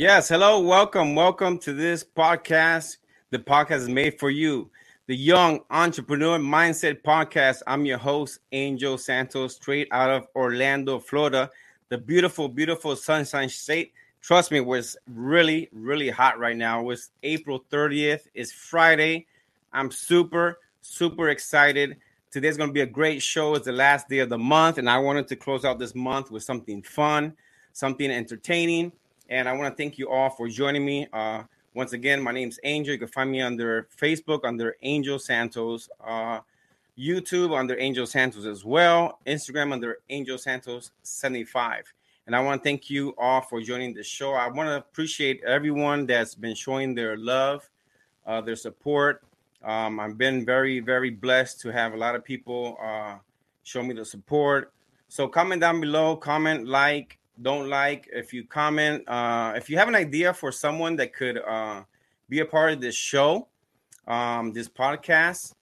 Yes, hello, welcome, welcome to this podcast. The podcast is made for you, the Young Entrepreneur Mindset Podcast. I'm your host, Angel Santos, straight out of Orlando, Florida, the beautiful, beautiful Sunshine State. Trust me, it's really, really hot right now. It's April 30th. It's Friday. I'm super, super excited. Today's going to be a great show. It's the last day of the month, and I wanted to close out this month with something fun, something entertaining and I want to thank you all for joining me. Uh, once again, my name's Angel. You can find me under Facebook under Angel Santos, uh, YouTube under Angel Santos as well, Instagram under Angel Santos 75. And I want to thank you all for joining the show. I want to appreciate everyone that's been showing their love, uh, their support. Um, I've been very, very blessed to have a lot of people uh, show me the support. So comment down below, comment, like, don't like, if you comment, uh, if you have an idea for someone that could uh, be a part of this show, um, this podcast,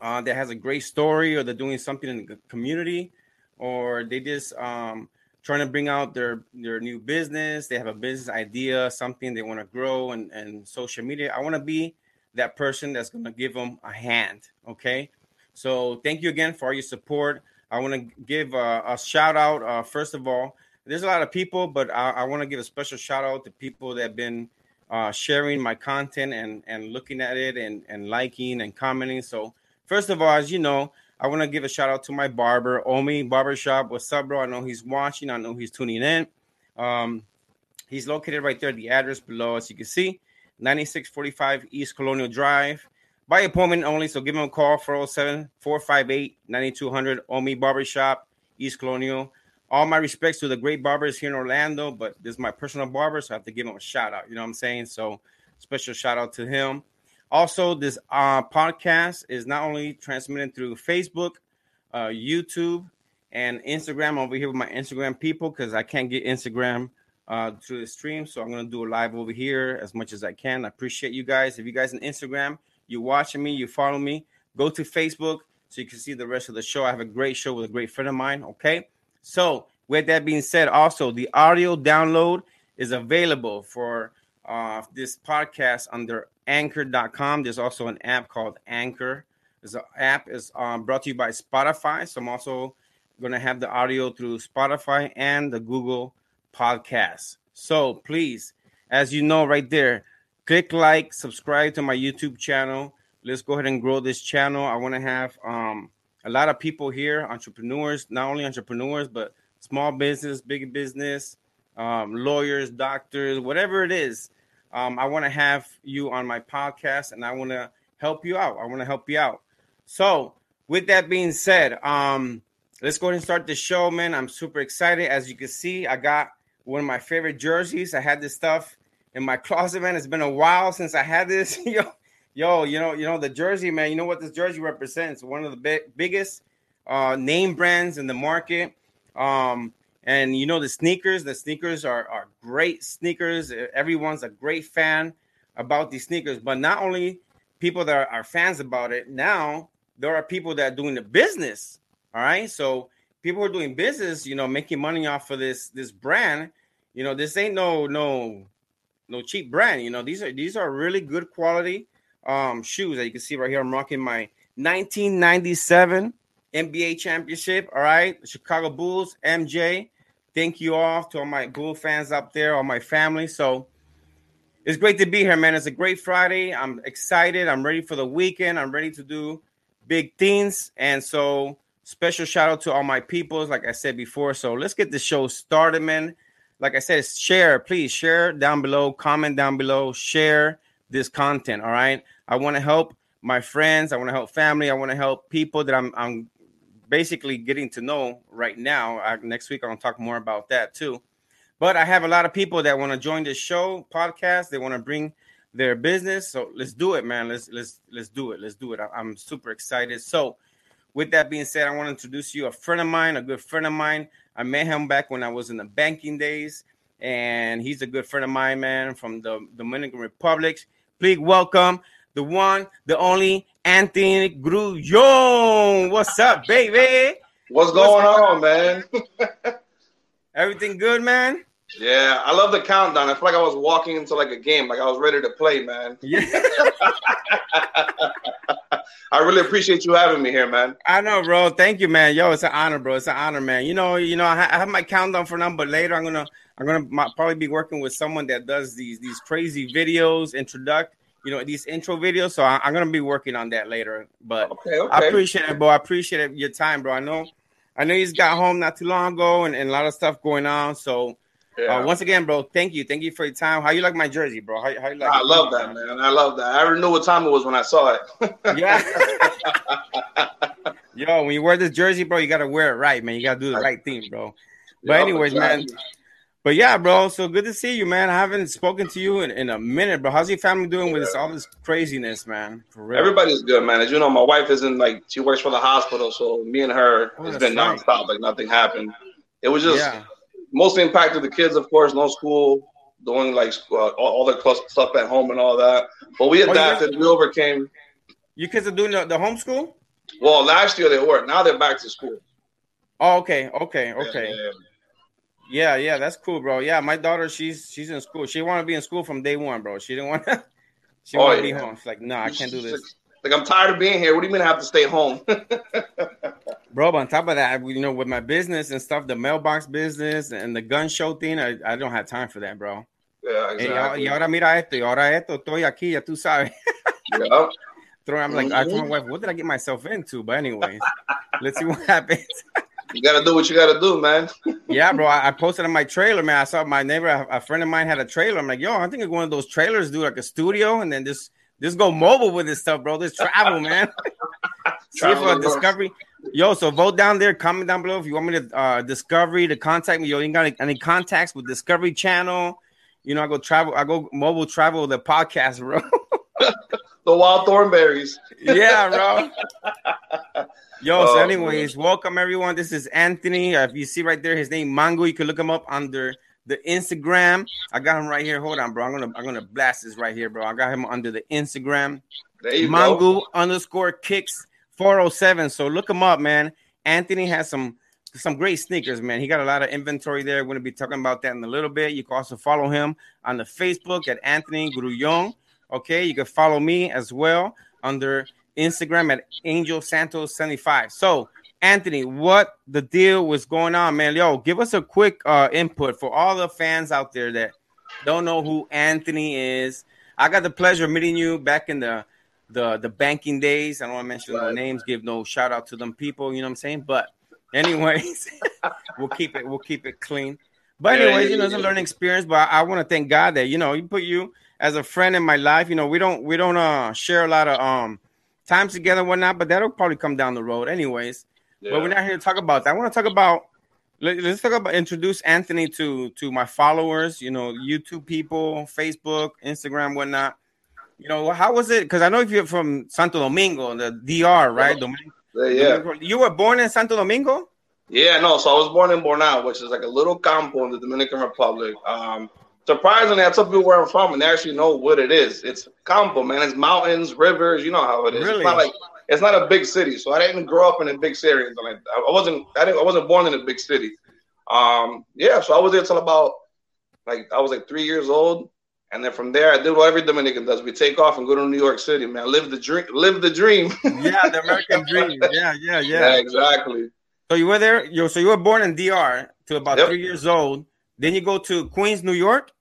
uh, that has a great story, or they're doing something in the community, or they just um, trying to bring out their their new business, they have a business idea, something they want to grow, and and social media. I want to be that person that's going to give them a hand. Okay, so thank you again for all your support. I want to give a, a shout out uh, first of all there's a lot of people, but I, I want to give a special shout out to people that have been uh, sharing my content and and looking at it and and liking and commenting. So first of all, as you know, I want to give a shout out to my barber, Omi Barbershop. What's up, bro? I know he's watching. I know he's tuning in. Um, he's located right there. The address below, as you can see, 9645 East Colonial Drive. By appointment only, so give him a call 407 458 9200 Omi Barbershop, East Colonial all my respects to the great barbers here in Orlando, but this is my personal barber, so I have to give him a shout out. You know what I'm saying? So special shout out to him. Also, this uh, podcast is not only transmitted through Facebook, uh, YouTube, and Instagram over here with my Instagram people because I can't get Instagram uh, through the stream. So I'm gonna do a live over here as much as I can. I appreciate you guys. If you guys on Instagram, you watching me, you follow me, go to Facebook so you can see the rest of the show. I have a great show with a great friend of mine. Okay. So, with that being said, also the audio download is available for uh, this podcast under anchor.com. There's also an app called Anchor. This app is um, brought to you by Spotify. So I'm also going to have the audio through Spotify and the Google Podcast. So please, as you know right there, click like, subscribe to my YouTube channel. Let's go ahead and grow this channel. I want to have um, a lot of people here, entrepreneurs, not only entrepreneurs, but small business, big business, um, lawyers, doctors, whatever it is. Um, I want to have you on my podcast and I want to help you out. I want to help you out. So, with that being said, um, let's go ahead and start the show, man. I'm super excited. As you can see, I got one of my favorite jerseys. I had this stuff in my closet, man. It's been a while since I had this. yo, you know, you know the jersey, man. You know what this jersey represents? One of the big, biggest uh, name brands in the market. Um, and you know the sneakers. The sneakers are are great sneakers. Everyone's a great fan about these sneakers. But not only people that are, are fans about it. Now there are people that are doing the business. All right, so people are doing business. You know, making money off of this this brand. You know, this ain't no no no cheap brand. You know, these are these are really good quality um, shoes that you can see right here. I'm rocking my 1997 NBA championship. All right, the Chicago Bulls, MJ. Thank you all to all my Bull fans up there, all my family. So it's great to be here, man. It's a great Friday. I'm excited. I'm ready for the weekend. I'm ready to do big things. And so special shout out to all my peoples, like I said before. So let's get the show started, man. Like I said, share, please share down below, comment down below, share this content. All right. I want to help my friends. I want to help family. I want to help people that I'm, I'm basically getting to know right now. I, next week, to talk more about that too. But I have a lot of people that want to join this show podcast. They want to bring their business. So let's do it, man. Let's let's let's do it. Let's do it. I, I'm super excited. So, with that being said, I want to introduce you a friend of mine, a good friend of mine. I met him back when I was in the banking days, and he's a good friend of mine, man, from the Dominican Republic. Please welcome the one, the only Anthony Grullon. What's up, baby? What's going What's on, man? Everything good, man? Yeah, I love the countdown. I feel like I was walking into like a game, like I was ready to play, man. Yeah. I really appreciate you having me here, man. I know, bro. Thank you, man. Yo, it's an honor, bro. It's an honor, man. You know, you know, I, have my countdown for now, but later I'm gonna, I'm gonna probably be working with someone that does these these crazy videos, introduct, you know, these intro videos. So I, am gonna be working on that later. But okay, okay. I appreciate it, bro. I appreciate your time, bro. I know, I know he's got home not too long ago, and, and a lot of stuff going on. So yeah. Uh, once again, bro, thank you, thank you for your time. How you like my jersey, bro? How, how you like? I love that, man. I love that. I already knew what time it was when I saw it. yeah. Yo, when you wear this jersey, bro, you gotta wear it right, man. You gotta do the right thing, bro. But anyways, man. But yeah, bro. So good to see you, man. I haven't spoken to you in, in a minute, bro. How's your family doing with this all this craziness, man? Everybody's good, man. As you know, my wife isn't like she works for the hospital, so me and her oh, it's been right. nonstop, like nothing happened. It was just yeah mostly impacted the kids, of course, no school, doing like uh, all, the stuff at home and all that. But we adapted, oh, we overcame. You kids are doing the, the homeschool? Well, last year they were. Now they're back to school. Oh, okay, okay, okay. Yeah, yeah, yeah. yeah, that's cool, bro. Yeah, my daughter, she's she's in school. She wanted to be in school from day one, bro. She didn't want to. she oh, wanted to be home. She's like, no, nah, I can't do this. Like, I'm tired of being here. What do you mean I have to stay home? bro. But on top of that, you know, with my business and stuff, the mailbox business and the gun show thing, I, I don't have time for that, bro. Yeah, exactly. Y, ahora mira esto, y ahora esto, estoy aquí, ya tú sabes. yeah. I'm like, mm-hmm. I told my wife, what did I get myself into? But anyways, let's see what happens. you gotta do what you gotta do, man. yeah, bro. I, I, posted on my trailer, man. I saw my neighbor, a, a, friend of mine had a trailer. I'm like, yo, I think it's one of those trailers, do like a studio, and then just just go mobile with this stuff, bro. This travel, man. See for discovery. Yo, so vote down there, comment down below if you want me to uh discovery to contact me. Yo, you got any, any contacts with Discovery Channel? You know, I go travel, I go mobile travel the podcast, bro. the Wild Thornberrys. yeah, bro. Yo, oh, so anyways, man. welcome everyone. This is Anthony. Uh, if you see right there his name Mango, you can look him up under the Instagram. I got him right here. Hold on, bro. I'm gonna I'm gonna blast this right here, bro. I got him under the Instagram. Mango underscore kicks 407. So look him up, man. Anthony has some some great sneakers, man. He got a lot of inventory there. We're gonna be talking about that in a little bit. You can also follow him on the Facebook at Anthony Grullon. Okay, you can follow me as well under Instagram at Angel Santos 75. So Anthony, what the deal was going on, man? Yo, give us a quick uh, input for all the fans out there that don't know who Anthony is. I got the pleasure of meeting you back in the the the banking days. I don't want to mention no names, give no shout out to them people. You know what I'm saying? But anyways, we'll keep it we'll keep it clean. But anyways, you know, it's a learning experience. But I, I want to thank God that you know you put you as a friend in my life. You know, we don't we don't uh share a lot of um times together and whatnot, but that'll probably come down the road, anyways. Yeah. But we're not here to talk about that. I want to talk about let, us talk about introduce Anthony to to my followers. You know, YouTube people, Facebook, Instagram, whatnot you know, how was it? Because I know if you're from Santo Domingo, the DR, right? Yeah. You were born in Santo Domingo? Yeah, no. So I was born in Bonao, which is like a little campo in the Dominican Republic. Um, surprisingly, I tell people where I'm from, and they actually know what it is. It's campo, man. It's mountains, rivers. You know how it is. Really? It's not like it's not a big city. So I didn't grow up in a big city. Like I wasn't. I didn't. I wasn't born in a big city. Um, yeah. So I was there till about like I was like three years old. And then from there, I did what every Dominican does. We take off and go to New York City, man. Live the dream. Live the dream. yeah, the American dream. Yeah, yeah, yeah. Yeah, exactly. So you were there. You so you were born in DR to about yep. three years old. Then you go to Queens, New York.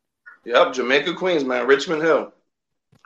Yep, Jamaica, Queens, man. Richmond Hill.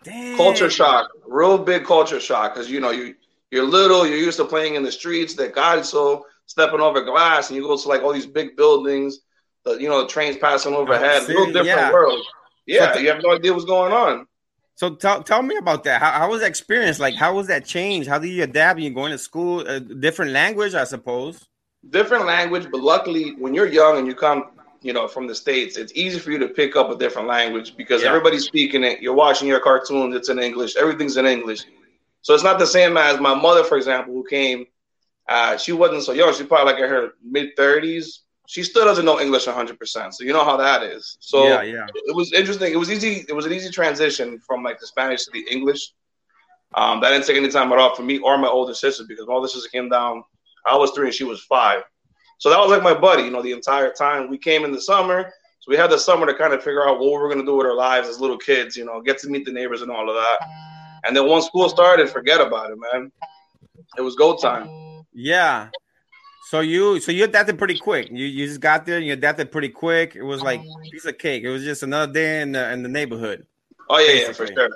Damn. Culture shock, real big culture shock, because you know you you're little, you're used to playing in the streets. That God so stepping over glass, and you go to like all these big buildings. The you know the trains passing overhead. A little different yeah. world. Yeah, so you have no idea what's going on. So tell tell me about that. How, how was that experience? Like, how was that change? How did you adapt? You going to school, a different language, I suppose. Different language, but luckily, when you're young and you come, you know, from the states, it's easy for you to pick up a different language because yeah. everybody's speaking it. You're watching your cartoons; it's in English. Everything's in English. So it's not the same as my mother, for example, who came. Uh, she wasn't so young. She's probably like in her mid 30s, she still doesn't know English 100%. So you know how that is. So yeah, yeah. it was interesting. It was easy. It was an easy transition from like the Spanish to the English. Um, that didn't take any time at all for me or my older sister because my older sister came down. I was three and she was five. So that was like my buddy, you know, the entire time. We came in the summer. So we had the summer to kind of figure out what we were going to do with our lives as little kids, you know, get to meet the neighbors and all of that. And then once school started, forget about it, man. It was go time. Yeah. So you so you adapted pretty quick. You you just got there and you adapted pretty quick. It was like piece of cake. It was just another day in the in the neighborhood. Oh yeah, yeah for sure.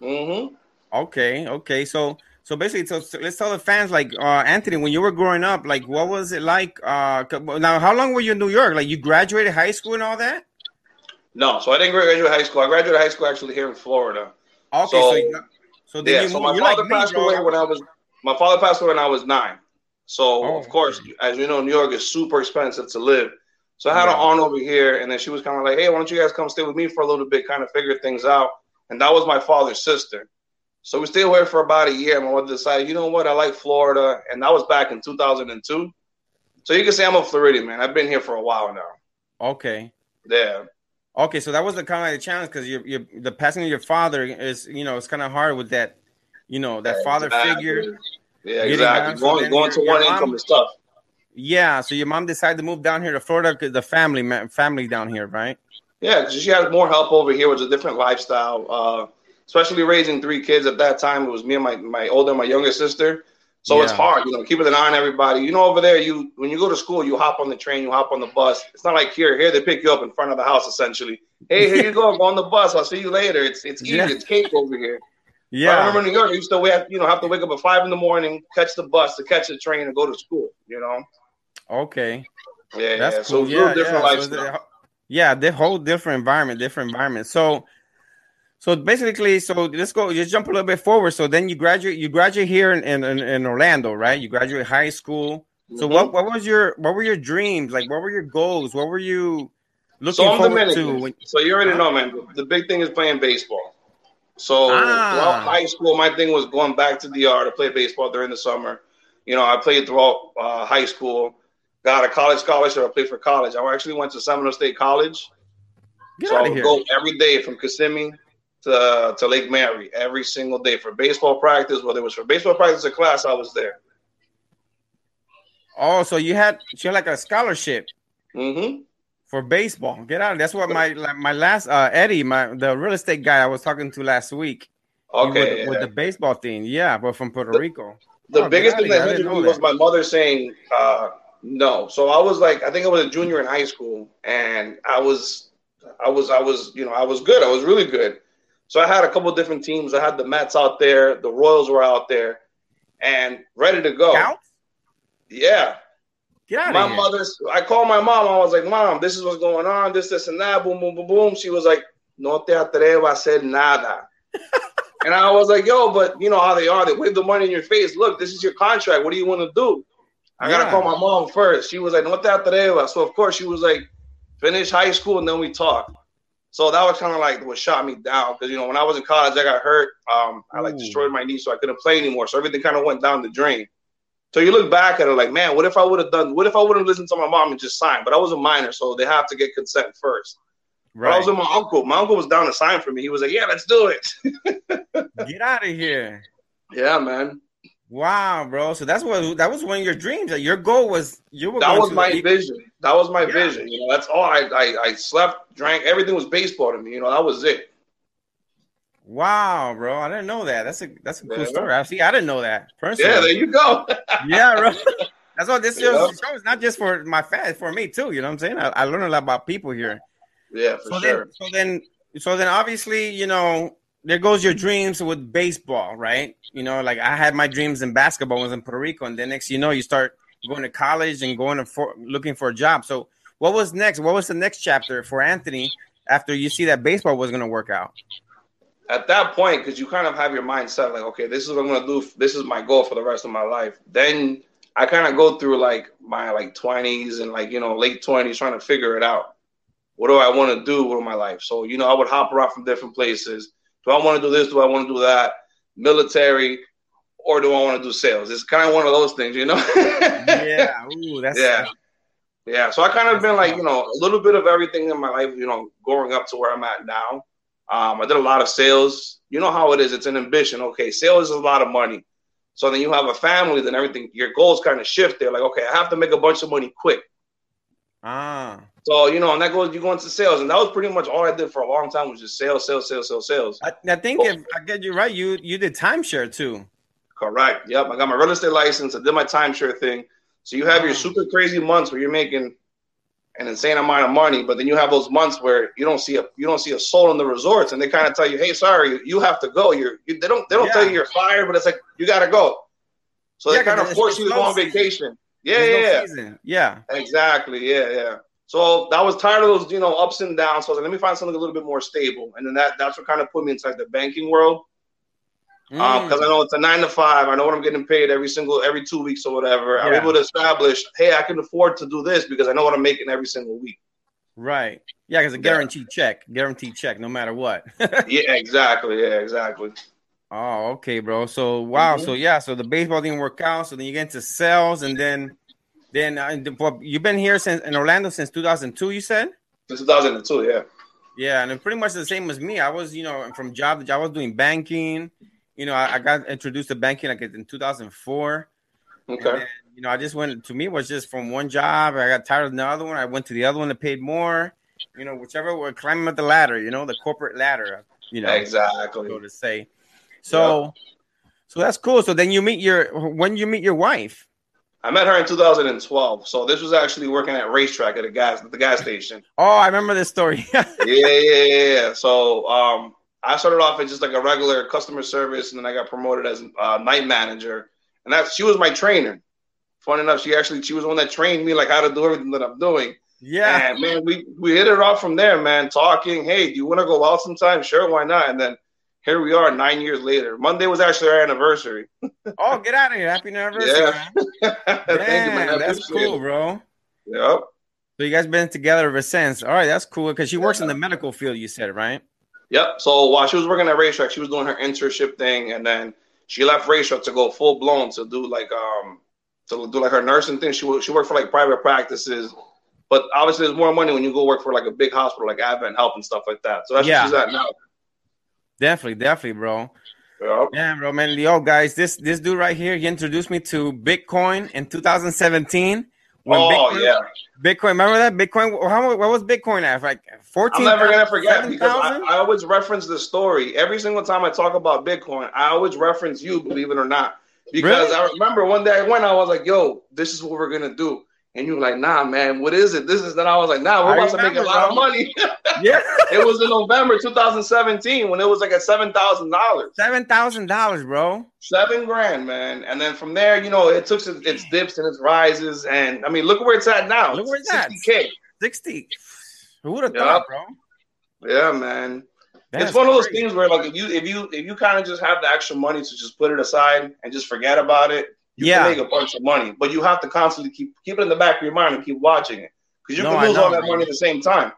Mm-hmm. Okay, okay. So so basically, so, so, let's tell the fans, like uh, Anthony, when you were growing up, like what was it like? Uh, now, how long were you in New York? Like you graduated high school and all that? No, so I didn't graduate high school. I graduated high school actually here in Florida. Okay, so so, so yeah, so my father like passed me, away when I was my father passed away when I was nine. So oh, of course, as you know, New York is super expensive to live. So I had yeah. an aunt over here, and then she was kind of like, "Hey, why don't you guys come stay with me for a little bit, kind of figure things out?" And that was my father's sister. So we stayed away for about a year. My mother decided, you know what, I like Florida, and that was back in 2002. So you can say I'm a Floridian, man. I've been here for a while now. Okay. Yeah. Okay, so that was the kind of like the challenge because you you the passing of your father is you know it's kind of hard with that, you know that yeah, father exactly. figure. Yeah, exactly. Going, so going to one mom, income is tough. Yeah, so your mom decided to move down here to Florida because the family family down here, right? Yeah, she had more help over here. Was a different lifestyle. Uh, especially raising three kids at that time. It was me and my my older, my younger sister. So yeah. it's hard, you know, keeping an eye on everybody. You know, over there, you when you go to school, you hop on the train, you hop on the bus. It's not like here. Here they pick you up in front of the house, essentially. Hey, here you go. Go on the bus. I'll see you later. It's it's easy. Yeah. It's cake over here. Yeah, but I remember New York, you used to wake, you know, have to wake up at five in the morning, catch the bus to catch the train and go to school. You know. Okay. Yeah, That's yeah. Cool. So yeah, different yeah. lifestyle. So yeah, the whole different environment, different environment. So so basically, so let's go. Just jump a little bit forward. So then you graduate. You graduate here in in, in Orlando, right? You graduate high school. So mm-hmm. what what was your what were your dreams? Like what were your goals? What were you looking so forward to? When, so you already know, man. The big thing is playing baseball. So ah. throughout high school, my thing was going back to DR to play baseball during the summer. You know, I played throughout uh, high school. Got a college scholarship. I played for college. I actually went to Seminole State College. Get so I would here. go every day from Kissimmee to, to Lake Mary every single day for baseball practice. Whether it was for baseball practice or class, I was there. Oh, so you had you had like a scholarship mm-hmm. for baseball. Get out! That's what my my last uh, Eddie, my the real estate guy I was talking to last week. Okay, with, yeah. with the baseball thing, yeah, but from Puerto the, Rico. The oh, biggest thing that hindered me was my mother saying uh, no. So I was like, I think I was a junior in high school, and I was, I was, I was, you know, I was good. I was really good. So I had a couple different teams. I had the Mets out there, the Royals were out there, and ready to go. Count? Yeah. my mother's. I called my mom. I was like, Mom, this is what's going on, this, this, and that. Boom, boom, boom, boom. She was like, No te atrevas a hacer nada. and I was like, Yo, but you know how they are. They wave the money in your face. Look, this is your contract. What do you want to do? I yeah. gotta call my mom first. She was like, No te atrevas. So of course she was like, Finish high school and then we talk. So that was kind of like what shot me down because you know when I was in college I got hurt. Um, I like destroyed my knee, so I couldn't play anymore. So everything kind of went down the drain. So you look back at it like, man, what if I would have done? What if I would have listened to my mom and just signed? But I was a minor, so they have to get consent first. Right. But I was with my uncle. My uncle was down to sign for me. He was like, "Yeah, let's do it." get out of here. Yeah, man. Wow, bro. So that's what that was one of your dreams. Your goal was you were. That was my vision. That was my yeah. vision. You know, that's all. I, I I slept, drank, everything was baseball to me. You know, that was it. Wow, bro. I didn't know that. That's a that's a cool yeah, story. I see. I didn't know that. Personally. Yeah, there you go. yeah, bro. That's what this show, show is not just for my fans, for me too. You know what I'm saying? I, I learned a lot about people here. Yeah, for so sure. Then, so then, so then, obviously, you know, there goes your dreams with baseball, right? You know, like I had my dreams in basketball I was in Puerto Rico, and then next you know you start going to college and going to for, looking for a job. So what was next? What was the next chapter for Anthony after you see that baseball was going to work out? At that point, because you kind of have your mindset like, okay, this is what I'm going to do. This is my goal for the rest of my life. Then I kind of go through like my like 20s and like you know late 20s trying to figure it out. What do I want to do with my life? So you know, I would hop around from different places do I want to do this? Do I want to do that? Military, or do I want to do sales? It's kind of one of those things, you know. yeah. Ooh, that's yeah. Yeah. So I kind of been like, you know, a little bit of everything in my life, you know, growing up to where I'm at now. Um, I did a lot of sales. You know how it is. It's an ambition. Okay, sales is a lot of money. So then you have a family, then everything, your goals kind of shift. They're like, okay, I have to make a bunch of money quick. Ah. So you know, and that goes you go into sales, and that was pretty much all I did for a long time was just sales, sales, sales, sales, sales. I, I think if I get you right, you you did timeshare too. Correct. Yep. I got my real estate license. I did my timeshare thing. So you have your super crazy months where you're making an insane amount of money, but then you have those months where you don't see a you don't see a soul in the resorts, and they kind of tell you, "Hey, sorry, you have to go." You're you, they don't they don't yeah. tell you you're fired, but it's like you got to go. So yeah, they kind of force you to go on vacation. Yeah, yeah, no yeah, exactly. Yeah, yeah. So that was tired of those, you know, ups and downs. So I was like, let me find something a little bit more stable, and then that that's what kind of put me inside the banking world because mm. um, I know it's a nine to five. I know what I'm getting paid every single every two weeks or whatever. Yeah. I'm able to establish, hey, I can afford to do this because I know what I'm making every single week. Right. Yeah, because a guaranteed yeah. check, guaranteed check, no matter what. yeah, exactly. Yeah, exactly. Oh, okay, bro. So wow. Mm-hmm. So yeah. So the baseball didn't work out. So then you get into sales, and then then uh, you've been here since in Orlando since 2002. You said. Since 2002. Yeah. Yeah, and pretty much the same as me. I was, you know, from job to job. I was doing banking you know, I, I got introduced to banking like in 2004. Okay. Then, you know, I just went to me was just from one job. I got tired of the other one. I went to the other one that paid more. You know, whichever we're climbing up the ladder. You know, the corporate ladder. You know, exactly. So to say. So, yeah. so that's cool. So then you meet your when you meet your wife. I met her in 2012. So this was actually working at RaceTrac at a gas at the gas station. Oh, I remember this story. yeah, yeah, yeah. So um, I started off as just like a regular customer service, and then I got promoted as a uh, night manager. And that she was my trainer. Fun enough, she actually she was one that trained me like how to do everything that I'm doing. Yeah, and man, we we hit it off from there, man. Talking, hey, do you want to go out sometime? Sure, why not? And then here we are, nine years later. Monday was actually our anniversary. oh, get out of here! Happy anniversary! Yeah, Thank you, man. That's cool, bro. Yep. So you guys been together ever since? All right, that's cool because she works yeah. in the medical field. You said right? Yep. So while she was working at RaceTrac, she was doing her internship thing, and then she left RaceTrac to go full blown to do like um to do like her nursing thing. She she worked for like private practices, but obviously there's more money when you go work for like a big hospital like Advent Health and stuff like that. So that's yeah. she's at now. Definitely, definitely, bro. Yep. Yeah, bro, man. Yo, guys, this this dude right here, he introduced me to Bitcoin in 2017. When oh Bitcoin, yeah, Bitcoin. Remember that Bitcoin? How what was Bitcoin at? Like fourteen. I'm never gonna forget 7, because I, I, always reference the story every single time I talk about Bitcoin. I always reference you, believe it or not, because really? I remember one day I went, I was like, "Yo, this is what we're gonna do." And you were like, nah, man, what is it? This is that I was like, nah, we're I about to make a lot of money. yeah. it was in November 2017 when it was like at seven thousand dollars. Seven thousand dollars, bro. Seven grand, man. And then from there, you know, it took its dips and its rises. And I mean, look where it's at now. Look where it's 60K. at. 60. Who would have thought, bro? Yeah, man. It's one of those things where like if you if you if you kind of just have the extra money to just put it aside and just forget about it, you yeah. can make a bunch of money, but you have to constantly keep keep it in the back of your mind and keep watching it because you no, can lose know, all that man. money at the same time.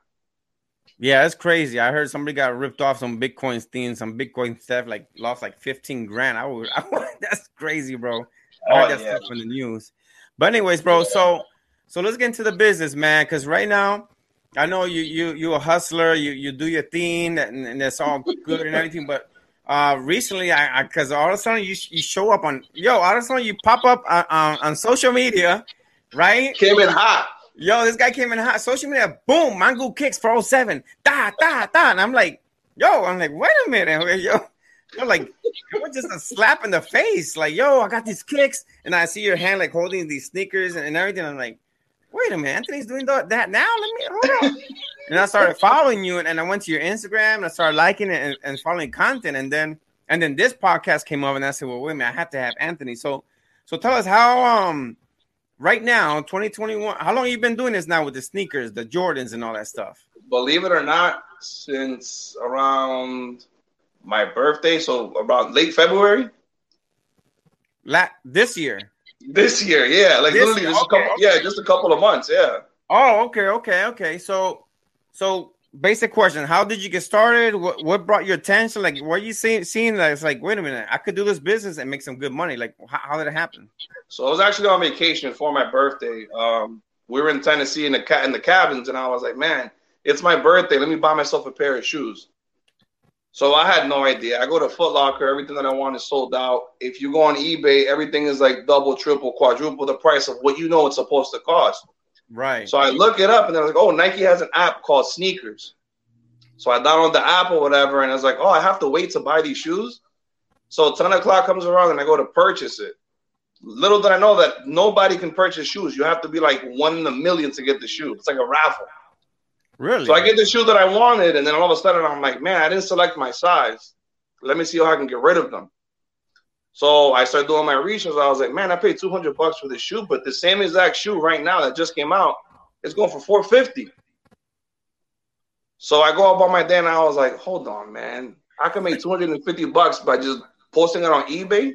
Yeah, it's crazy. I heard somebody got ripped off some Bitcoin steam, some Bitcoin stuff, like lost like 15 grand. I would, I would that's crazy, bro. I heard oh, that yeah. stuff in the news. But anyways, bro, so so let's get into the business, man. Cause right now, I know you you you a hustler, you you do your thing and, and that's all good and everything, but uh, recently, I because all of a sudden you, you show up on yo, all of a sudden you pop up on, on, on social media, right? Came in hot. Yo, this guy came in hot. Social media, boom, Mango kicks for 07. Da, da, da. And I'm like, yo, I'm like, wait a minute, yo. You're like, it was just a slap in the face. Like, yo, I got these kicks. And I see your hand like holding these sneakers and, and everything. I'm like, wait a minute, Anthony's doing that now. Let me hold on. and I started following you, and, and, I went to your Instagram, and I started liking it and, and, following content, and then and then this podcast came up, and I said, well, wait a minute, I have to have Anthony. So so tell us how um right now, 2021, how long you been doing this now with the sneakers, the Jordans, and all that stuff? Believe it or not, since around my birthday, so about late February. La- this year. This year, yeah, like this literally year, just okay, a couple, okay. yeah, just a couple of months, yeah. Oh, okay, okay, okay. So, so basic question: How did you get started? What what brought your attention? Like, what are you seeing seeing that it's like, wait a minute, I could do this business and make some good money. Like, how, how did it happen? So I was actually on vacation for my birthday. Um, we were in Tennessee in the in the cabins, and I was like, man, it's my birthday. Let me buy myself a pair of shoes. So I had no idea. I go to Foot Locker, everything that I want is sold out. If you go on eBay, everything is like double, triple, quadruple the price of what you know it's supposed to cost. Right. So I look it up and they're like, oh, Nike has an app called SNKRS. So I download the app or whatever, and I was like, oh, I have to wait to buy these shoes. So 10 o'clock comes around and I go to purchase it. Little did I know that nobody can purchase shoes. You have to be like one in a million to get the shoe. It's like a raffle. Really? So I get the shoe that I wanted, and then all of a sudden I'm like, man, I didn't select my size. Let me see how I can get rid of them. So I started doing my research. I was like, man, I paid 200 bucks for this shoe, but the same exact shoe right now that just came out is going for 450. So I go up on my day and I was like, hold on, man. I can make 250 bucks by just posting it on eBay.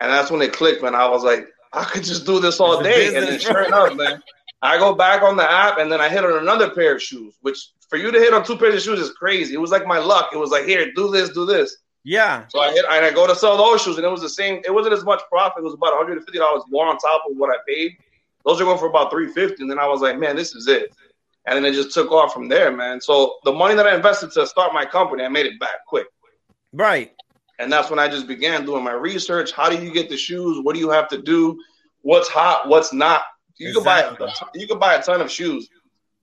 And that's when it clicked, man. I was like, I could just do this all day. And then sure enough, man, I go back on the app and then I hit on another pair of shoes, which for you to hit on two pairs of shoes is crazy. It was like my luck. It was like, here, do this, do this. Yeah. So I hit and I go to sell those shoes, and it was the same. It wasn't as much profit. It was about 150 dollars more on top of what I paid. Those are going for about 350. And then I was like, man, this is it. And then it just took off from there, man. So the money that I invested to start my company, I made it back quick. Right. And that's when I just began doing my research. How do you get the shoes? What do you have to do? What's hot? What's not? You exactly. can buy a, you can buy a ton of shoes,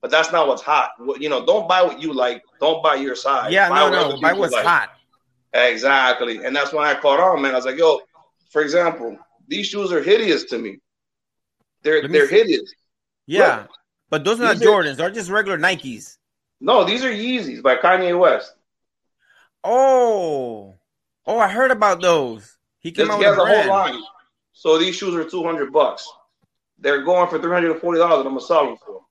but that's not what's hot. You know, don't buy what you like. Don't buy your size. Yeah, buy no, no. Buy what's like. hot. Exactly. And that's when I caught on, man. I was like, yo, for example, these shoes are hideous to me. They're they're see. hideous. Yeah. Look, but those are not Jordans, they're just regular Nikes. No, these are Yeezys by Kanye West. Oh. Oh, I heard about those. He came this, out with a whole line. So these shoes are 200 bucks. They're going for $340 and I'm gonna sell them for.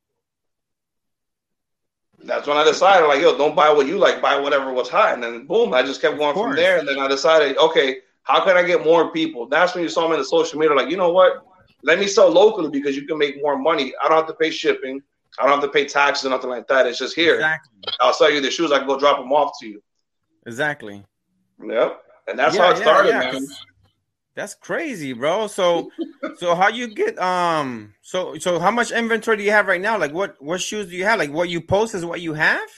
That's when I decided, like, yo, don't buy what you like, buy whatever was hot. And then boom, I just kept going from there. And then I decided, okay, how can I get more people? That's when you saw me in the social media, like, you know what? Let me sell locally because you can make more money. I don't have to pay shipping. I don't have to pay taxes or nothing like that. It's just here. Exactly. I'll sell you the shoes. I can go drop them off to you. Exactly. Yep. And that's yeah, how it started, yeah, man. That's crazy, bro. So, so how you get um? So, so how much inventory do you have right now? Like, what what shoes do you have? Like, what you post is what you have?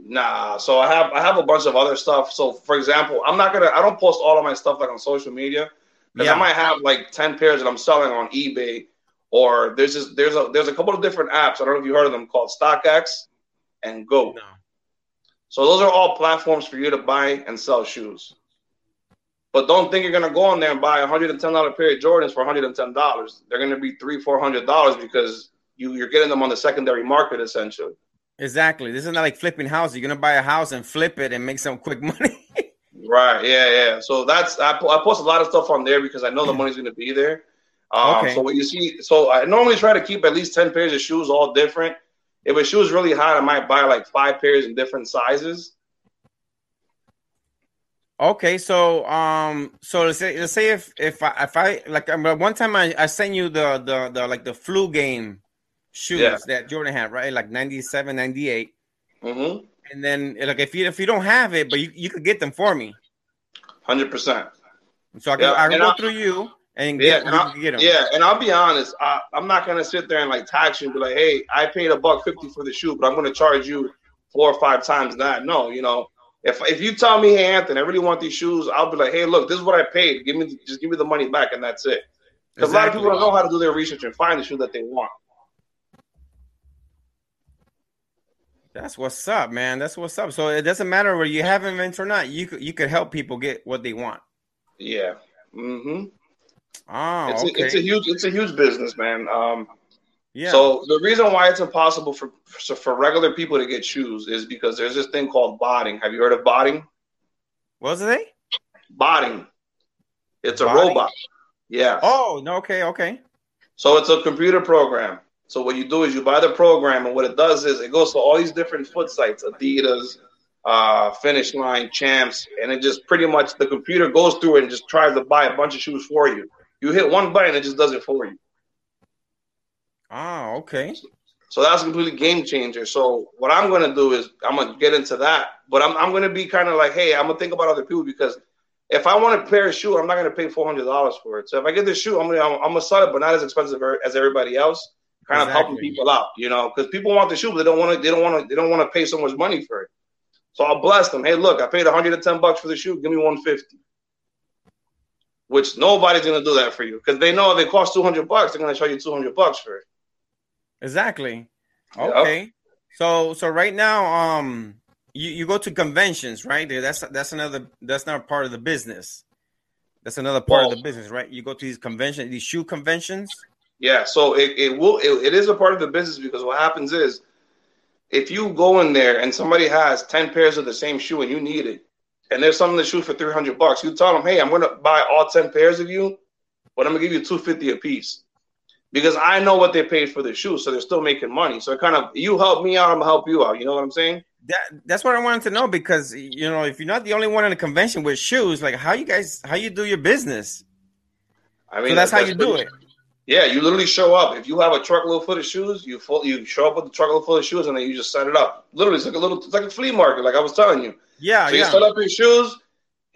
Nah. So I have I have a bunch of other stuff. So, for example, I'm not gonna I don't post all of my stuff like on social media because yeah. I might have like ten pairs that I'm selling on eBay, or there's just there's a there's a couple of different apps. I don't know if you heard of them called StockX and GOAT. No. So those are all platforms for you to buy and sell shoes. But don't think you're gonna go on there and buy a hundred and ten dollar pair of Jordans for hundred and ten dollars. They're gonna be three, four hundred dollars because you you're getting them on the secondary market essentially. Exactly. This is not like flipping houses. You're gonna buy a house and flip it and make some quick money. right. Yeah. Yeah. So that's I, I post a lot of stuff on there because I know the money's gonna be there. Um, okay. So what you see, so I normally try to keep at least ten pairs of shoes, all different. If a shoe is really hot, I might buy like five pairs in different sizes. Okay, so um, so let's say let's say if if I if I like um, one time I, I sent you the the the like the flu game shoes yeah. that Jordan had right? Like 97 98 mm-hmm. and then like if you if you don't have it but you, you could get them for me. 100 percent. So I can, yeah, I can go I'll, through you and yeah, get, and get them yeah and I'll be honest I, I'm not gonna sit there and like tax you and be like hey I paid a buck 50 for the shoe but I'm gonna charge you four or five times that. No you know if if you tell me, hey Anthony, I really want these shoes, I'll be like, hey, look, this is what I paid. Give me just give me the money back, and that's it. Because exactly. a lot of people don't know how to do their research and find the shoe that they want. That's what's up, man. That's what's up. So it doesn't matter whether you have events or not. You could you could help people get what they want. Yeah. Mm-hmm. Oh, it's okay. a, it's a huge it's a huge business, man. Um, yeah. So the reason why it's impossible for for regular people to get shoes is because there's this thing called botting. Have you heard of botting? What's it? Botting. It's a botting? robot. Yeah. Oh, no, okay, okay. So it's a computer program. So what you do is you buy the program, and what it does is it goes to all these different foot sites, Adidas, uh, Finish Line, Champs, and it just pretty much the computer goes through it and just tries to buy a bunch of shoes for you. You hit one button, it just does it for you. Ah, okay. So that's a completely game changer. So what I'm gonna do is I'm gonna get into that, but I'm I'm gonna be kind of like, hey, I'm gonna think about other people because if I want a pair of shoe, I'm not gonna pay four hundred dollars for it. So if I get this shoe, I'm gonna I'm, I'm, gonna sell it, but not as expensive as everybody else. Kind exactly. of helping people out, you know, because people want the shoe, but they don't want to. They don't want to. They don't want to pay so much money for it. So I'll bless them. Hey, look, I paid 110 bucks for the shoe. Give me 150. Which nobody's gonna do that for you because they know if it costs 200 bucks, they're gonna charge you 200 bucks for it. Exactly. Okay. Yep. So so right now, um, you, you go to conventions, right? That's that's another that's not part of the business. That's another part well, of the business, right? You go to these conventions, these shoe conventions. Yeah, so it, it will it, it is a part of the business because what happens is if you go in there and somebody has 10 pairs of the same shoe and you need it, and there's something to shoe for 300 bucks, you tell them, hey, I'm going to buy all 10 pairs of you, but I'm going to give you 250 a piece because I know what they paid for the shoes, so they're still making money. So it kind of, you help me out, I'm to help you out. You know what I'm saying? That, that's what I wanted to know because you know if you're not the only one in the convention with shoes, like how you guys how you do your business. I mean, so that's, that's how you do it. Yeah, you literally show up. If you have a truckload full of shoes, you full, you show up with a truckload full of shoes, and then you just set it up. Literally, it's like a little, it's like a flea market, like I was telling you. Yeah, so yeah. you set up your shoes.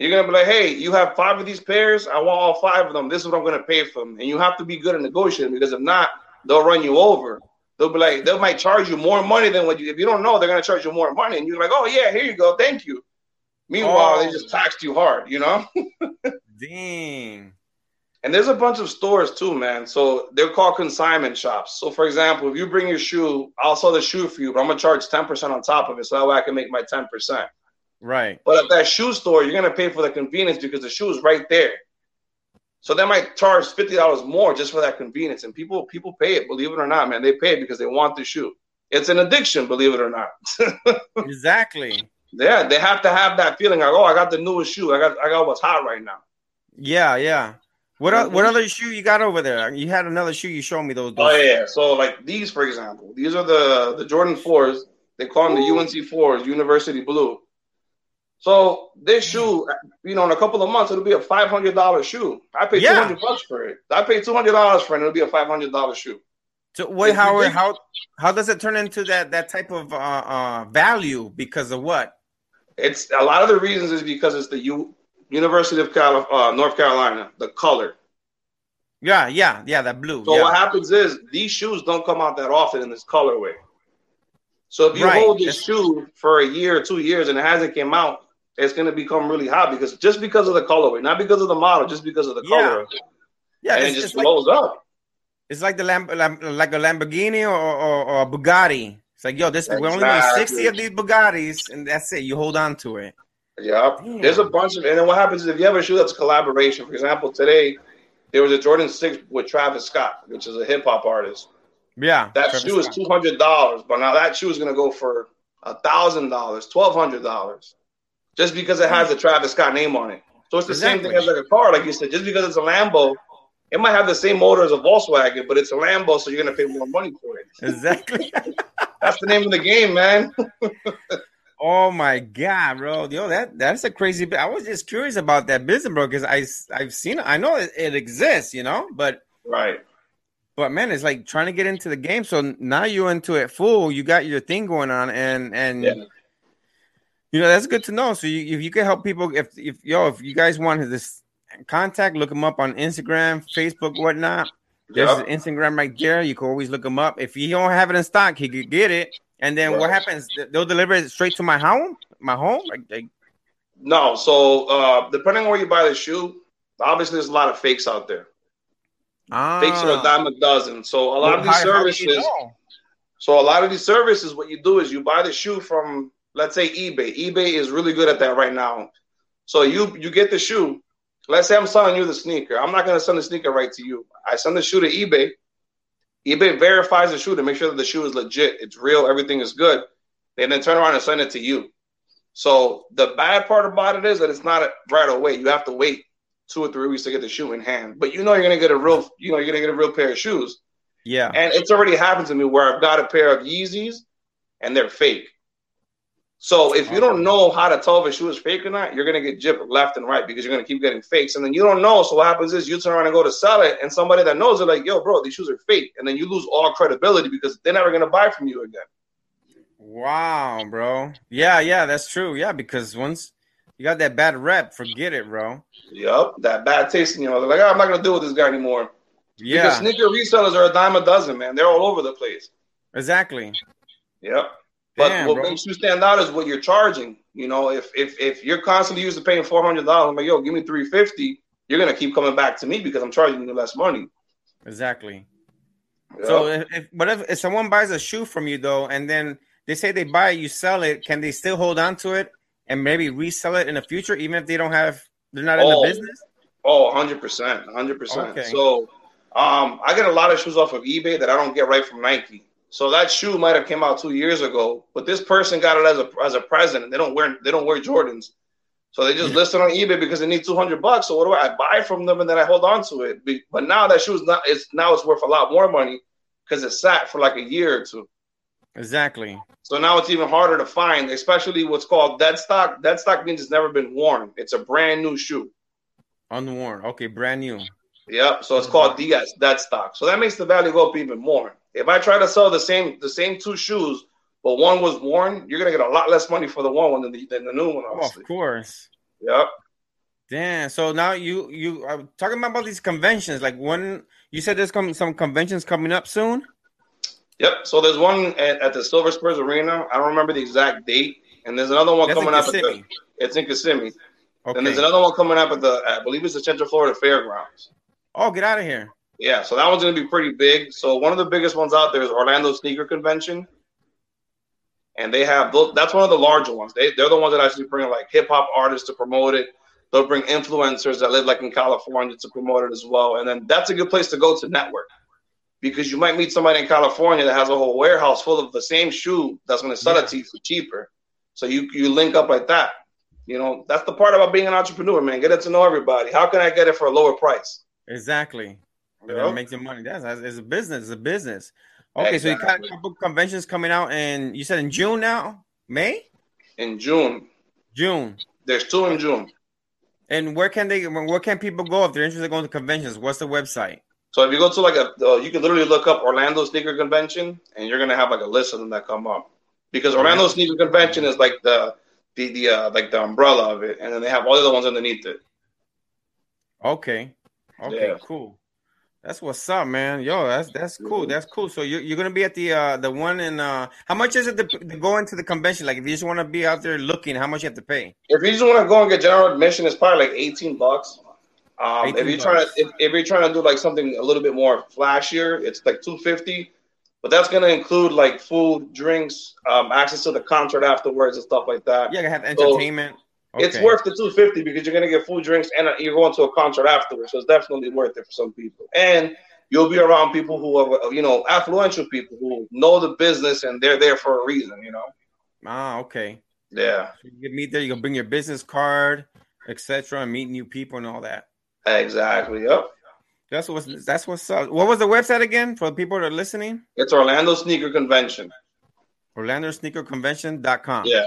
You're gonna be like, hey, you have five of these pairs. I want all five of them. This is what I'm gonna pay for them. And you have to be good at negotiating because if not, they'll run you over. They'll be like, they might charge you more money than what you. If you don't know, they're gonna charge you more money, and you're like, oh yeah, here you go, thank you. Meanwhile, oh. they just oh. taxed you hard, you know. Dang. And there's a bunch of stores too, man. So they're called consignment shops. So for example, if you bring your shoe, I'll sell the shoe for you, but I'm gonna charge 10% on top of it. So that way I can make my 10%. Right. But at that shoe store, you're gonna pay for the convenience because the shoe is right there. So they might charge fifty dollars more just for that convenience. And people people pay it, believe it or not, man. They pay it because they want the shoe. It's an addiction, believe it or not. exactly. Yeah, they have to have that feeling like, oh, I got the newest shoe. I got I got what's hot right now. Yeah, yeah. What mm-hmm. what other shoe you got over there? You had another shoe you showed me those. those. Oh yeah, so like these for example, these are the the Jordan fours. They call them the UNC fours, University Blue. So this shoe, you know, in a couple of months, it'll be a five hundred dollar shoe. I paid yeah. two hundred bucks for it. I paid two hundred dollars for it. And it'll be a five hundred dollar shoe. So wait, how how how does it turn into that that type of uh, uh, value because of what? It's a lot of the reasons is because it's the U University of Calif- uh, North Carolina, the color. Yeah, yeah, yeah, that blue. So yeah. what happens is these shoes don't come out that often in this colorway. So if you right. hold this That's... shoe for a year or two years and it hasn't came out, it's going to become really hot because just because of the colorway, not because of the model, just because of the color. Yeah, and it just blows like, up. It's like the Lam- Lam- like a Lamborghini or, or, or, a Bugatti. It's like, yo, this exactly. we only need sixty of these Bugattis, and that's it. You hold on to it. Yeah, there's a bunch of, and then what happens is if you have a shoe that's collaboration, for example, today there was a Jordan Six with Travis Scott, which is a hip hop artist. Yeah, that Travis shoe Scott. is two hundred dollars, but now that shoe is going to go for a thousand dollars, twelve hundred dollars, just because it has a Travis Scott name on it. So it's the exactly. same thing as like a car, like you said. Just because it's a Lambo, it might have the same motor as a Volkswagen, but it's a Lambo, so you're going to pay more money for it. Exactly. That's the name of the game, man. Oh my god, bro! Yo, that that's a crazy. I was just curious about that business, bro, because I I've seen it. I know it, it, exists, you know, but right. But man, it's like trying to get into the game. So now you're into it full. You got your thing going on, and and yeah. You know that's good to know. So you, if you can help people, if if yo, if you guys want this contact, look them up on Instagram, Facebook, whatnot. There's yep. Instagram right there. You can always look them up. If you don't have it in stock, he could get it and then right. what happens? They'll deliver it straight to my home. My home. Like, they... No. So uh, depending on where you buy the shoe, obviously there's a lot of fakes out there. Ah. Fakes are a dime a dozen. So a lot well, of these how, services. How you know? So a lot of these services, what you do is you buy the shoe from, let's say eBay. eBay is really good at that right now. So you you get the shoe. Let's say I'm selling you the sneaker. I'm not going to send the sneaker right to you. I send the shoe to eBay eBay verifies the shoe to make sure that the shoe is legit, it's real, everything is good. They then turn around and send it to you. So the bad part about it is that it's not right away. You have to wait two or three weeks to get the shoe in hand. But you know you're gonna get a real, you know, you're gonna get a real pair of shoes. Yeah. And it's already happened to me where I've got a pair of Yeezys and they're fake. So if you don't know how to tell if a shoe is fake or not, you're gonna get gypped left and right because you're gonna keep getting fakes, and then you don't know. So what happens is you turn around and go to sell it, and somebody that knows it like, "Yo, bro, these shoes are fake," and then you lose all credibility because they're never gonna buy from you again. Wow, bro. Yeah, yeah, that's true. Yeah, because once you got that bad rep, forget it, bro. Yep, that bad taste in your mouth. Like, oh, I'm not gonna deal with this guy anymore. Yeah, because sneaker resellers are a dime a dozen, man. They're all over the place. Exactly. Yep. But Damn, what bro. makes you stand out is what you're charging. You know, if if if you're constantly used to paying four hundred dollars, I'm like, yo, give me three fifty. You're gonna keep coming back to me because I'm charging you less money. Exactly. So if, if but if, if someone buys a shoe from you though, and then they say they buy it, you sell it, can they still hold on to it and maybe resell it in the future, even if they don't have they're not oh, in the business? Oh, 100 percent, hundred percent. So um, I get a lot of shoes off of eBay that I don't get right from Nike. So that shoe might have came out two years ago, but this person got it as a as a present. They don't wear they don't wear Jordans, so they just list it on eBay because they need two hundred bucks. So what do I, I buy from them and then I hold on to it? But now that shoe is not it's now it's worth a lot more money because it sat for like a year or two. Exactly. So now it's even harder to find, especially what's called dead stock. Dead stock means it's never been worn. It's a brand new shoe. Unworn. Okay, brand new. Yep. So it's mm-hmm. called DS dead stock. So that makes the value go up even more. If I try to sell the same the same two shoes, but one was worn, you're gonna get a lot less money for the one than the, than the new one. Obviously. Oh, of course. Yep. Damn. So now you you are talking about these conventions. Like when you said there's come some conventions coming up soon. Yep. So there's one at, at, the Silver Spurs Arena. I don't remember the exact date. And there's another one That's coming up at the. It's in Kissimmee. Okay. And there's another one coming up at the. I believe it's the Central Florida Fairgrounds. Oh, get out of here! Yeah, so that one's going to be pretty big. So one of the biggest ones out there is Orlando Sneaker Convention, and they have those, that's one of the larger ones. They they're the ones that actually bring like hip hop artists to promote it. They'll bring influencers that live like in California to promote it as well, and then that's a good place to go to network because you might meet somebody in California that has a whole warehouse full of the same shoe that's going to sell yeah. it to you for cheaper. So you you link up like that. You know, that's the part about being an entrepreneur, man. Get it to know everybody. How can I get it for a lower price? Exactly. Yep. Make your money. That's it's a business. It's a business. Okay, exactly. so you got a couple conventions coming out, and you said in June now, May. In June. June. There's two in June. And where can they? Where can people go if they're interested in going to conventions? What's the website? So if you go to like a, uh, you can literally look up Orlando Sneaker Convention, and you're gonna have like a list of them that come up, because Orlando Sneaker Convention is like the the the uh, like the umbrella of it, and then they have all the other ones underneath it. Okay. Okay. Yeah. Cool. That's what's up, man. Yo, that's that's cool. That's cool. So you're, you're gonna be at the uh the one in uh how much is it to, to go into the convention? Like if you just want to be out there looking, how much you have to pay? If you just want to go and get general admission, it's probably like eighteen bucks. Um, 18 if you're bucks. trying to if, if, you're trying to do like something a little bit more flashier, it's like two fifty. But that's gonna include like food, drinks, um, access to the concert afterwards and stuff like that. Yeah, gonna have entertainment. So, Okay. It's worth the 250 because you're gonna get food, drinks, and you're going to a concert afterwards. So it's definitely worth it for some people. And you'll be around people who are, you know, affluential people who know the business and they're there for a reason. You know. Ah, okay. Yeah. So you can meet there. You can bring your business card, etc., and meet new people and all that. Exactly. Yep. That's what's that's what's up. What was the website again for the people that are listening? It's Orlando Sneaker Convention. Orlando Sneaker Convention.com. Yeah.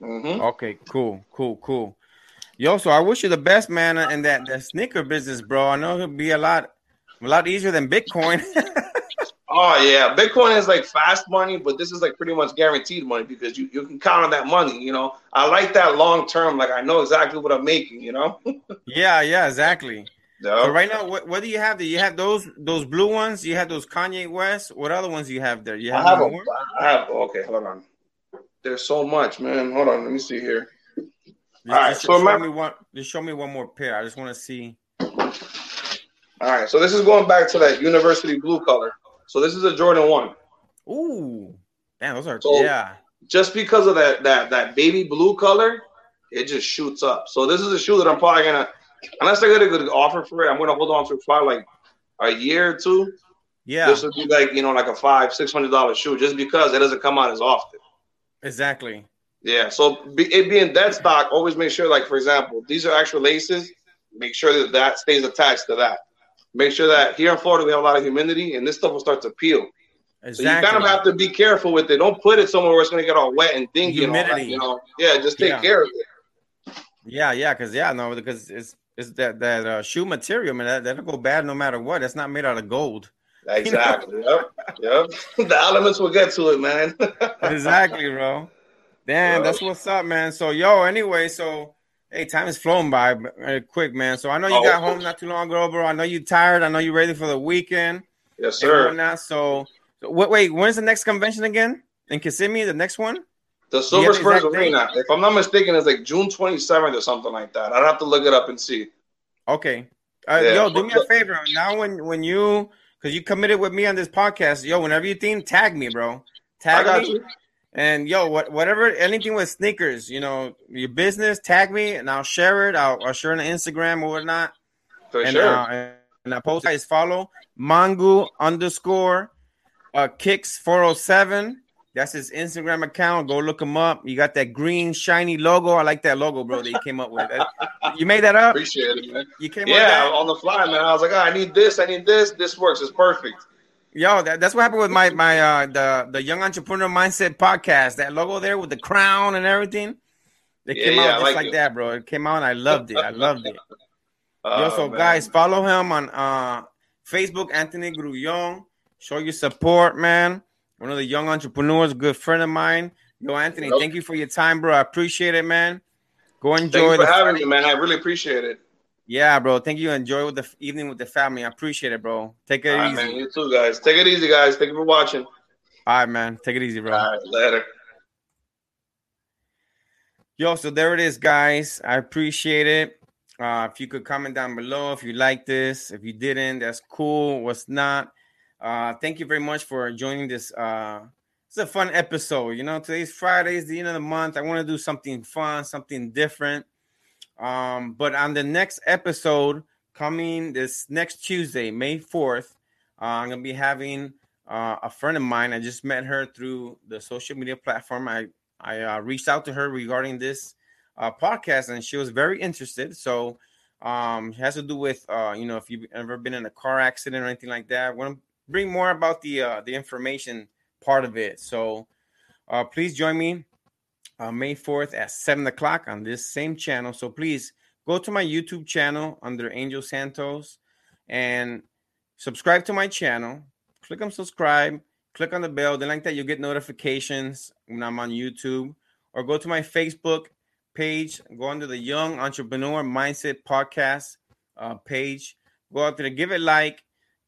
Mm-hmm. Okay, cool, cool, cool. Yo, so I wish you the best, man, in that, that sneaker business, bro. I know it'll be a lot, a lot easier than Bitcoin. oh yeah, Bitcoin is like fast money, but this is like pretty much guaranteed money because you, you can count on that money. You know, I like that long term. Like I know exactly what I'm making. You know. yeah, yeah, exactly. So right now, what, what do you have? Do you have those those blue ones? You have those Kanye West. What other ones do you have there? You have, I have, a, I have okay, hold on. There's so much, man. Hold on, let me see here. Just, All right, so show my, me one. Just show me one more pair. I just want to see. All right, so this is going back to that university blue color. So this is a Jordan one. Ooh, damn, those are so yeah. Just because of that that that baby blue color, it just shoots up. So this is a shoe that I'm probably gonna, unless I get a good offer for it, I'm gonna hold on to for like a year or two. Yeah, this would be like you know like a five six hundred dollar shoe, just because it doesn't come out as often. Exactly. Yeah. So be, it being dead stock, always make sure, like for example, these are actual laces. Make sure that that stays attached to that. Make sure that here in Florida we have a lot of humidity, and this stuff will start to peel. Exactly. So you kind of have to be careful with it. Don't put it somewhere where it's going to get all wet and dingy. Humidity. And all that, you know. Yeah. Just take yeah. care of it. Yeah. Yeah. Because yeah, no, because it's it's that that uh, shoe material, man. That, that'll go bad no matter what. It's not made out of gold. Exactly. yep. Yep. the elements will get to it, man. exactly, bro. Damn, that's what's up, man. So, yo, anyway, so hey, time is flown by quick, man. So I know you oh. got home not too long ago, bro. I know you're tired. I know you're ready for the weekend. Yes, sir. So, so wait, wait, when's the next convention again? In Kissimmee, the next one? The Silver Spurs Arena. If I'm not mistaken, it's like June 27th or something like that. I'd have to look it up and see. Okay. Uh, yeah. Yo, do me a favor. Now, when when you because you committed with me on this podcast. Yo, whenever you think, tag me, bro. Tag me. You. And yo, what, whatever, anything with sneakers, you know, your business, tag me and I'll share it. I'll, I'll share it on Instagram or whatnot. For and, sure. Uh, and I post guys follow Mangu underscore uh, kicks 407. That's his Instagram account. Go look him up. You got that green shiny logo. I like that logo, bro. That you came up with. You made that up. Appreciate it, man. You came up yeah on the fly, man. I was like, oh, I need this. I need this. This works. It's perfect. Yo, that, that's what happened with my my uh the the young entrepreneur mindset podcast. That logo there with the crown and everything. It Yeah, came out just like like that, bro. It came out and I loved it. I loved it. Yo, Oh, so man. guys, follow him on uh Facebook, Anthony Grullon. Show your support, man. One of the young entrepreneurs, good friend of mine. Yo, Anthony, thank you for your time, bro. I appreciate it, man. Go Thank enjoy you for the having me, man. I really appreciate it. Yeah, bro. Thank you. Enjoy with the f- evening with the family. I appreciate it, bro. Take it All easy. man. You too, guys. Take it easy, guys. Thank you for watching. All right, man. Take it easy, bro. All right, later. Yo, so there it is, guys. I appreciate it. Uh, if you could comment down below if you like this. If you didn't, that's cool. What's not? Uh, thank you very much for joining this. Uh, it's a fun episode. You know, today's Friday, is the end of the month. I want to do something fun, something different. Um, but on the next episode, coming this next Tuesday, May 4th, uh, I'm gonna be having uh, a friend of mine. I just met her through the social media platform. I I uh, reached out to her regarding this uh, podcast, and she was very interested. So um, it has to do with uh, you know if you've ever been in a car accident or anything like that. To bring more about the uh, the information part of it. So uh, please join me uh, May 4th at 7 o'clock on this same channel. So please go to my YouTube channel under Angel Santos and subscribe to my channel. Click on subscribe, click on the bell. Then, like that, you'll get notifications when I'm on YouTube. Or go to my Facebook page, go under the Young Entrepreneur Mindset Podcast uh, page. Go out there, give it like,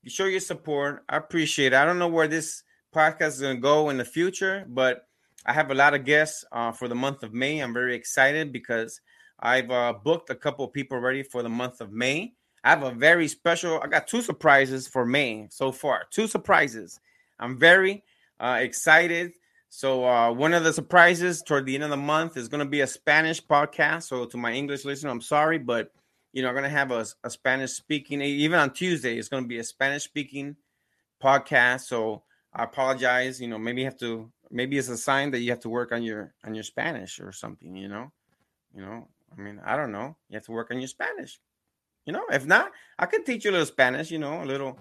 show your support. I appreciate it. I don't know where this podcast is going to go in the future, but I have a lot of guests uh, for the month of May. I'm very excited because I've uh, booked a couple people already for the month of May. I have a very special, I got two surprises for May so far. Two surprises. I'm very uh, excited. So, uh, one of the surprises toward the end of the month is going to be a Spanish podcast. So, to my English listener, I'm sorry, but you know, to have a, a Spanish speaking, even on Tuesday, it's going to be a Spanish speaking podcast. So, I apologize. You know, maybe you have to, maybe it's a sign that you have to work on your on your Spanish or something. You know, you know. I mean, I don't know. You have to work on your Spanish. You know, if not, I can teach you a little Spanish. You know, a little,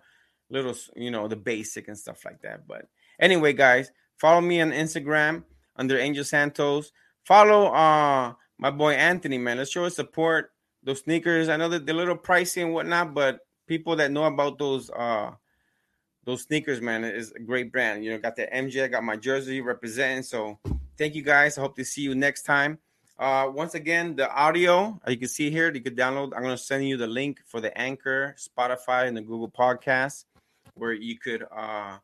little, you know, the basic and stuff like that. But anyway, guys, follow me on Instagram under Angel Santos. Follow uh my boy Anthony, man. Let's show his support. Those sneakers, I know that they're a little pricey and whatnot, but people that know about those uh those sneakers, man, is a great brand. You know, got the MJ, got my jersey representing. So thank you guys. I hope to see you next time. Uh, once again, the audio uh, you can see here, you could download. I'm to send you the link for the Anchor, Spotify, and the Google Podcast, where you could uh,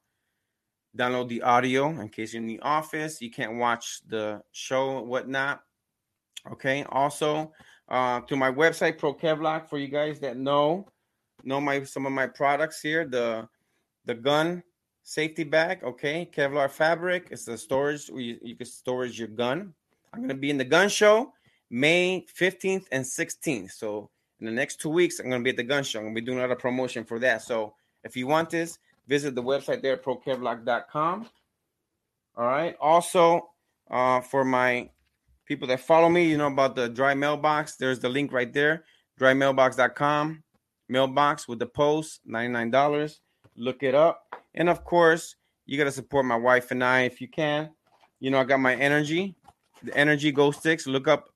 download the audio in case you're in the office. You can't watch the show, and whatnot. Okay. Also, uh, to my website, Pro Kevlock, for you guys that know know my some of my products here. The the gun safety bag, okay, Kevlar fabric. It's the storage where you, you can storage your gun. I'm gonna be in the gun show May 15th and 16th. So in the next two weeks, I'm gonna be at the gun show. I'm gonna be doing a lot of promotion for that. So if you want this, visit the website there, prokevlock.com. All right. Also, uh, for my people that follow me, you know about the dry mailbox. There's the link right there, drymailbox.com. Mailbox with the post, $99 look it up. And of course, you got to support my wife and I if you can. You know, I got my energy, the Energy Go Stix. Look up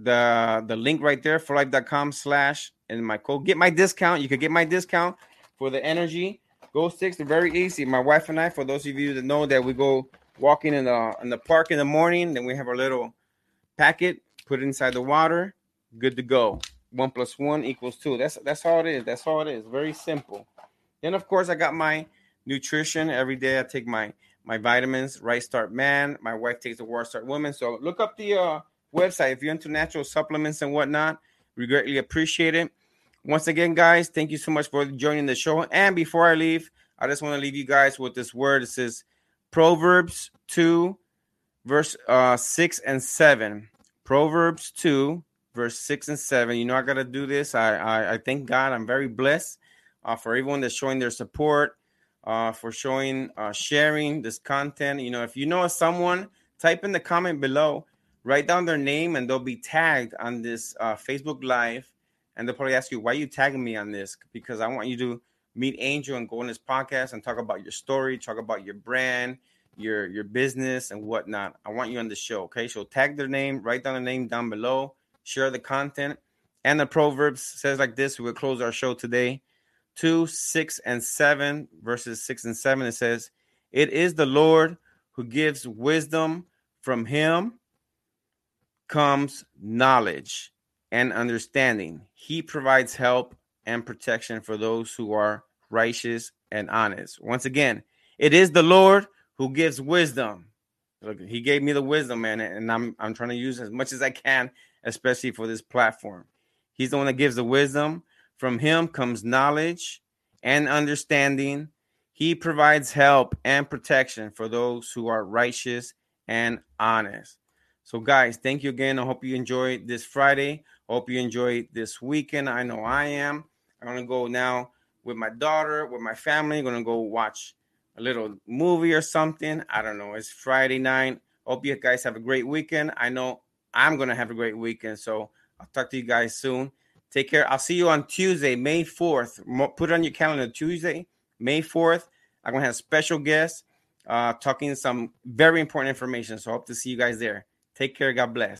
the the link right there 4life.com slash and my code. Get my discount. You could get my discount for the Energy Go Stix. They're very easy. My wife and I, for those of you that know that we go walking in the in the park in the morning, then we have our little packet, put it inside the water, good to go. One plus one equals two. That's that's all it is. That's all it is. Very simple. Then of course I got my nutrition every day. I take my my vitamins. RiteStart Man. My wife takes the War Start Woman. So look up the uh, website if you're into natural supplements and whatnot. We greatly appreciate it. Once again, guys, thank you so much for joining the show. And before I leave, I just want to leave you guys with this word. It says Proverbs 2, verse uh, 6 and 7. Proverbs 2, verse 6 and 7. You know, I got to do this. I, I, I, thank God. I'm very blessed uh, for everyone that's showing their support, uh, for showing, uh, sharing this content. You know, if you know someone, type in the comment below, write down their name, and they'll be tagged on this uh, Facebook Live. And they'll probably ask you, why are you tagging me on this? Because I want you to meet Angel and go on this podcast and talk about your story, talk about your brand, your your business and whatnot. I want you on the show. Okay, so tag their name, write down the name down below, share the content. And the Proverbs says like this. We will close our show today. Two, six, and seven, verses six and seven. It says, It is the Lord who gives wisdom. From him comes knowledge and understanding. He provides help and protection for those who are righteous and honest. Once again, it is the Lord who gives wisdom. Look, he gave me the wisdom, man, and I'm I'm trying to use as much as I can, especially for this platform. He's the one that gives the wisdom. From him comes knowledge and understanding. He provides help and protection for those who are righteous and honest. So, guys, thank you again. I hope you enjoyed this Friday. Hope you enjoyed this weekend. I know I am. I'm gonna go now with my daughter, with my family. I'm gonna go watch a little movie or something. I don't know. It's Friday night. Hope you guys have a great weekend. I know I'm going to have a great weekend. So I'll talk to you guys soon. Take care. I'll see you on Tuesday, May 4th. Put it on your calendar Tuesday, May 4th. I'm going to have special guests uh, talking some very important information. So I hope to see you guys there. Take care. God bless.